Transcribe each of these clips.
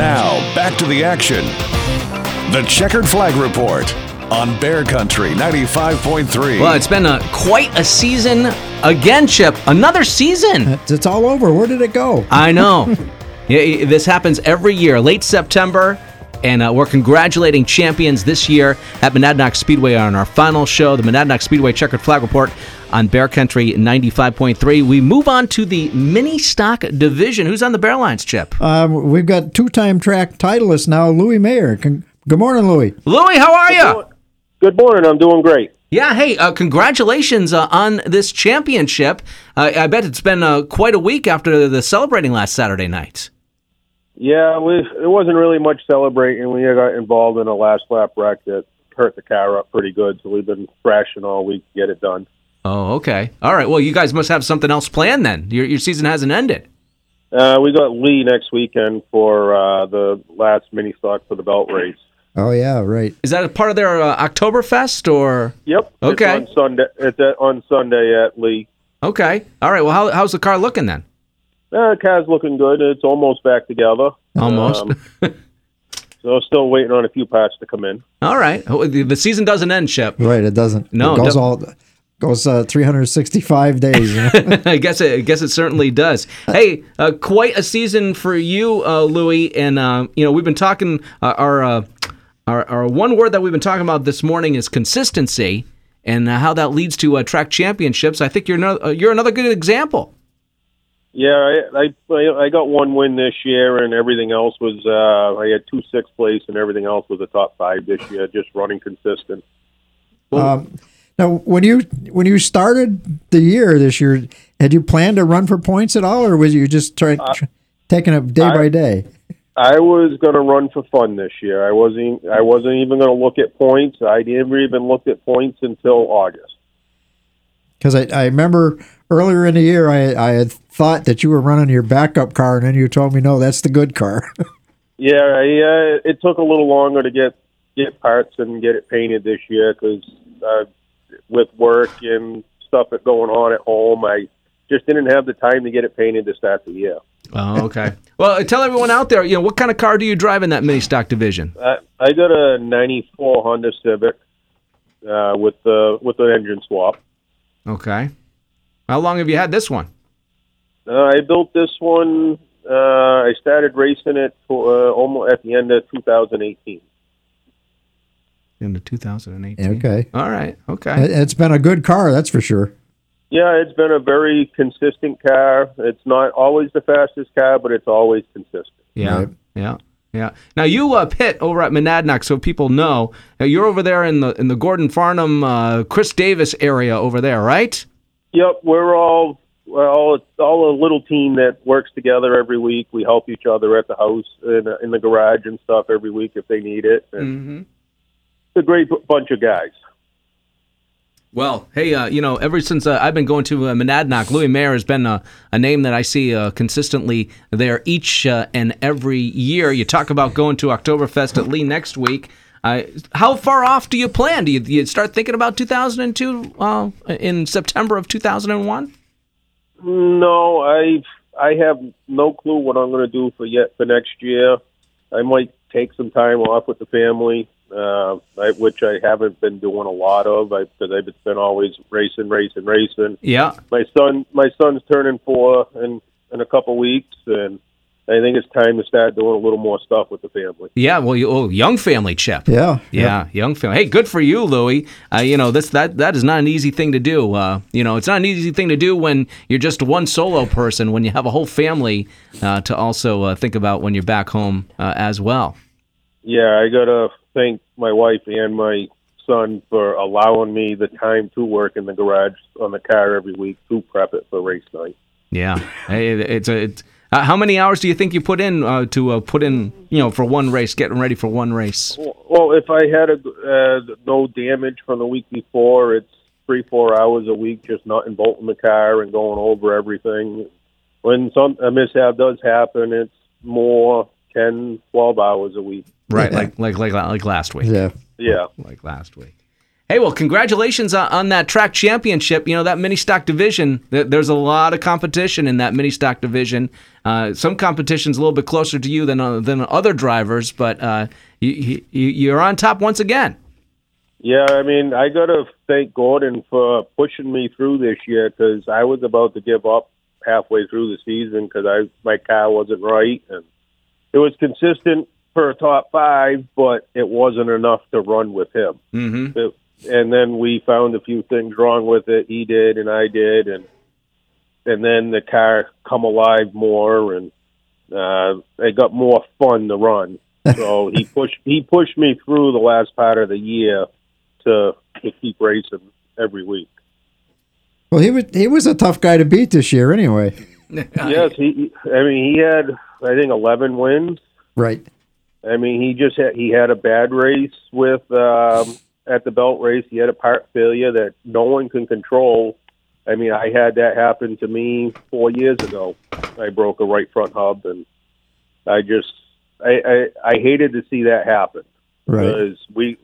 Now, back to the action. The Checkered Flag Report on Bear Country 95.3. Well, it's been a, quite a season again, Chip. Another season. It's, it's all over. Where did it go? I know. Yeah, this happens every year, late September, and uh, we're congratulating champions this year at Monadnock Speedway on our final show, the Monadnock Speedway Checkered Flag Report on Bear Country 95.3. We move on to the mini stock division. Who's on the Bear Lines, Chip? Um, we've got two-time track titleist now, Louis Mayer. Con- Good morning, Louis. Louis, how are you? Good morning. I'm doing great. Yeah, hey, uh, congratulations uh, on this championship. Uh, I bet it's been uh, quite a week after the celebrating last Saturday night. Yeah, we, it wasn't really much celebrating. We got involved in a last lap wreck that hurt the car up pretty good, so we've been thrashing all week to get it done. Oh, okay. All right. Well, you guys must have something else planned then. Your, your season hasn't ended. Uh, we got Lee next weekend for uh, the last mini stock for the belt race. Oh yeah, right. Is that a part of their uh, Oktoberfest or? Yep. Okay. It's on Sunday. It's at, on Sunday at Lee. Okay. All right. Well, how, how's the car looking then? Uh, car's looking good. It's almost back together. Almost. Um, so still waiting on a few parts to come in. All right. Oh, The the season doesn't end, Chip. Right. It doesn't. No, it goes don't- all goes uh, 365 days. You know? I guess it. I guess it certainly does. Hey, uh, quite a season for you, uh, Louis. And uh, you know, we've been talking. Uh, our, uh, our our one word that we've been talking about this morning is consistency, and uh, how that leads to uh, track championships. I think you're no, uh, you're another good example. Yeah, I, I I got one win this year, and everything else was uh, I had two sixth place, and everything else was a top five this year. Just running consistent. um, now, when you when you started the year this year, had you planned to run for points at all, or was you just trying tr- taking it day I- by day? I was going to run for fun this year. I wasn't. I wasn't even going to look at points. I never even looked at points until August. Because I, I remember earlier in the year, I I had thought that you were running your backup car, and then you told me no, that's the good car. Yeah, I, uh, it took a little longer to get get parts and get it painted this year because uh, with work and stuff that going on at home, I just didn't have the time to get it painted this start the year. Oh, okay. well, tell everyone out there, you know, what kind of car do you drive in that mini stock division? I, I got a '94 Honda Civic uh, with the with the engine swap. Okay. How long have you had this one? Uh, I built this one. Uh, I started racing it for, uh, almost at the end of 2018. Into 2018. okay, All right. Okay. it, it's been a good car, that's for sure. Yeah, it's been a very consistent car. It's not always the fastest car, but it's always consistent. Yeah, Right. yeah, yeah. Now you uh, pit over at Monadnock, so people know uh, you're over there in the in the Gordon Farnham, uh, Chris Davis area over there, right? Yep, we're all well, it's all a little team that works together every week. We help each other at the house in, in the garage and stuff every week if they need it. And Mm-hmm. A great bunch of guys. Well, hey, uh, you know, ever since uh, I've been going to uh, Monadnock, Louis Mayer has been uh, a name that I see uh, consistently there each uh, and every year. You talk about going to Oktoberfest at Lee next week. How far off do you plan? Do you, do you start thinking about 2002 uh, in September of 2001? No, I I have no clue what I'm going to do for yet for next year. I might take some time off with the family, uh, I, which I haven't been doing a lot of because I've been always racing, racing, racing. Yeah. My son, my son's turning four in in a couple weeks, and I think it's time to start doing a little more stuff with the family. Yeah, well, you, oh, young family, Chip. Yeah, Yeah, young family. Hey, good for you, Louie. Uh, you know this that that is not an easy thing to do. Uh, you know, it's not an easy thing to do when you're just one solo person. When you have a whole family uh, to also uh, think about when you're back home uh, as well. Yeah, I gotta thank my wife and my son for allowing me the time to work in the garage on the car every week to prep it for race night. Yeah, it- it's a. It's, uh, how many hours do you think you put in uh, to uh, put in, you know, for one race, getting ready for one race? Well, if I had a, uh, no damage from the week before, it's three, four hours a week just not in bolting the car and going over everything. When some a mishap does happen, it's more 10, 12 hours a week. Right, Yeah. like like like like last week. yeah. Yeah. Like last week. Hey, well, congratulations on, on that track championship. You know, that mini stock division, th- there's a lot of competition in that mini stock division. Uh, some competition's a little bit closer to you than, uh, than other drivers, but uh, you, you, you're on top once again. Yeah, I mean, I got to thank Gordon for pushing me through this year because I was about to give up halfway through the season because I my car wasn't right and it was consistent for a top five, but it wasn't enough to run with him. Mm-hmm. It, and then we found a few things wrong with it. He did, and I did, and and then the car come alive more, and uh, it got more fun to run. So he pushed he pushed me through the last part of the year to to keep racing every week. Well, he was he was a tough guy to beat this year, anyway. yes, he. I mean, he had I think eleven wins. Right. I mean, he just had he had a bad race with um, at the belt race. He had a part failure that no one can control. I mean, I had that happen to me four years ago. I broke a right front hub, and I just I I, I hated to see that happen Right. because we.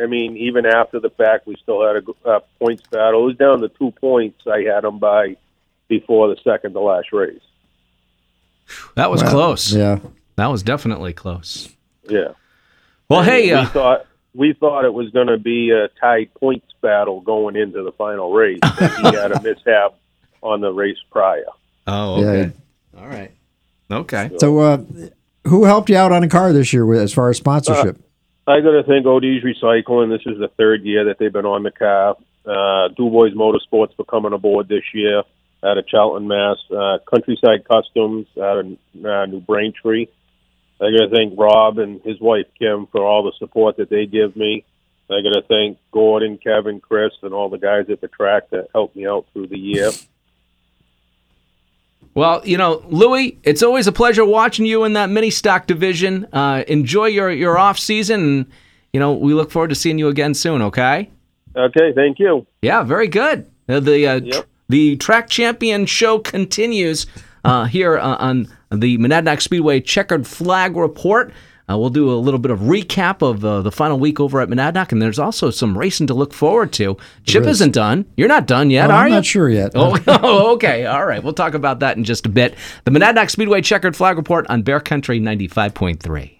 I mean, even after the fact, we still had a uh, points battle. It was down to two points. I had him by before the second to last race. That was Well, close. Yeah. That was definitely close. Yeah. Well, hey, we uh, thought we thought it was going to be a tied points battle going into the final race. he had a mishap on the race prior. oh, Yeah. okay. All right. Okay. So, uh, who helped you out on a car this year with, as far as sponsorship? I got to think OD's Recycling. This is the third year that they've been on the car. Uh, Dubois Motorsports for coming aboard this year out of Charlton, Mass. Uh, Countryside Customs out of uh, New Braintree. I got to thank Rob and his wife Kim for all the support that they give me. I got to thank Gordon, Kevin, Chris, and all the guys at the track that helped me out through the year. Well, you know, Louis, it's always a pleasure watching you in that mini stock division. Uh, enjoy your, your off season, and you know we look forward to seeing you again soon. Okay? Okay, thank you. Yeah, very good. Uh, the uh, Yep. The track champion show continues uh, here uh, on the Monadnock Speedway Checkered Flag Report. Uh, we'll do a little bit of recap of uh, the final week over at Monadnock, and there's also some racing to look forward to. Chip is. isn't done. You're not done yet, Well, are I'm you? not sure yet. Oh, oh, okay. All right. We'll talk about that in just a bit. The Monadnock Speedway Checkered Flag Report on Bear Country 95.3.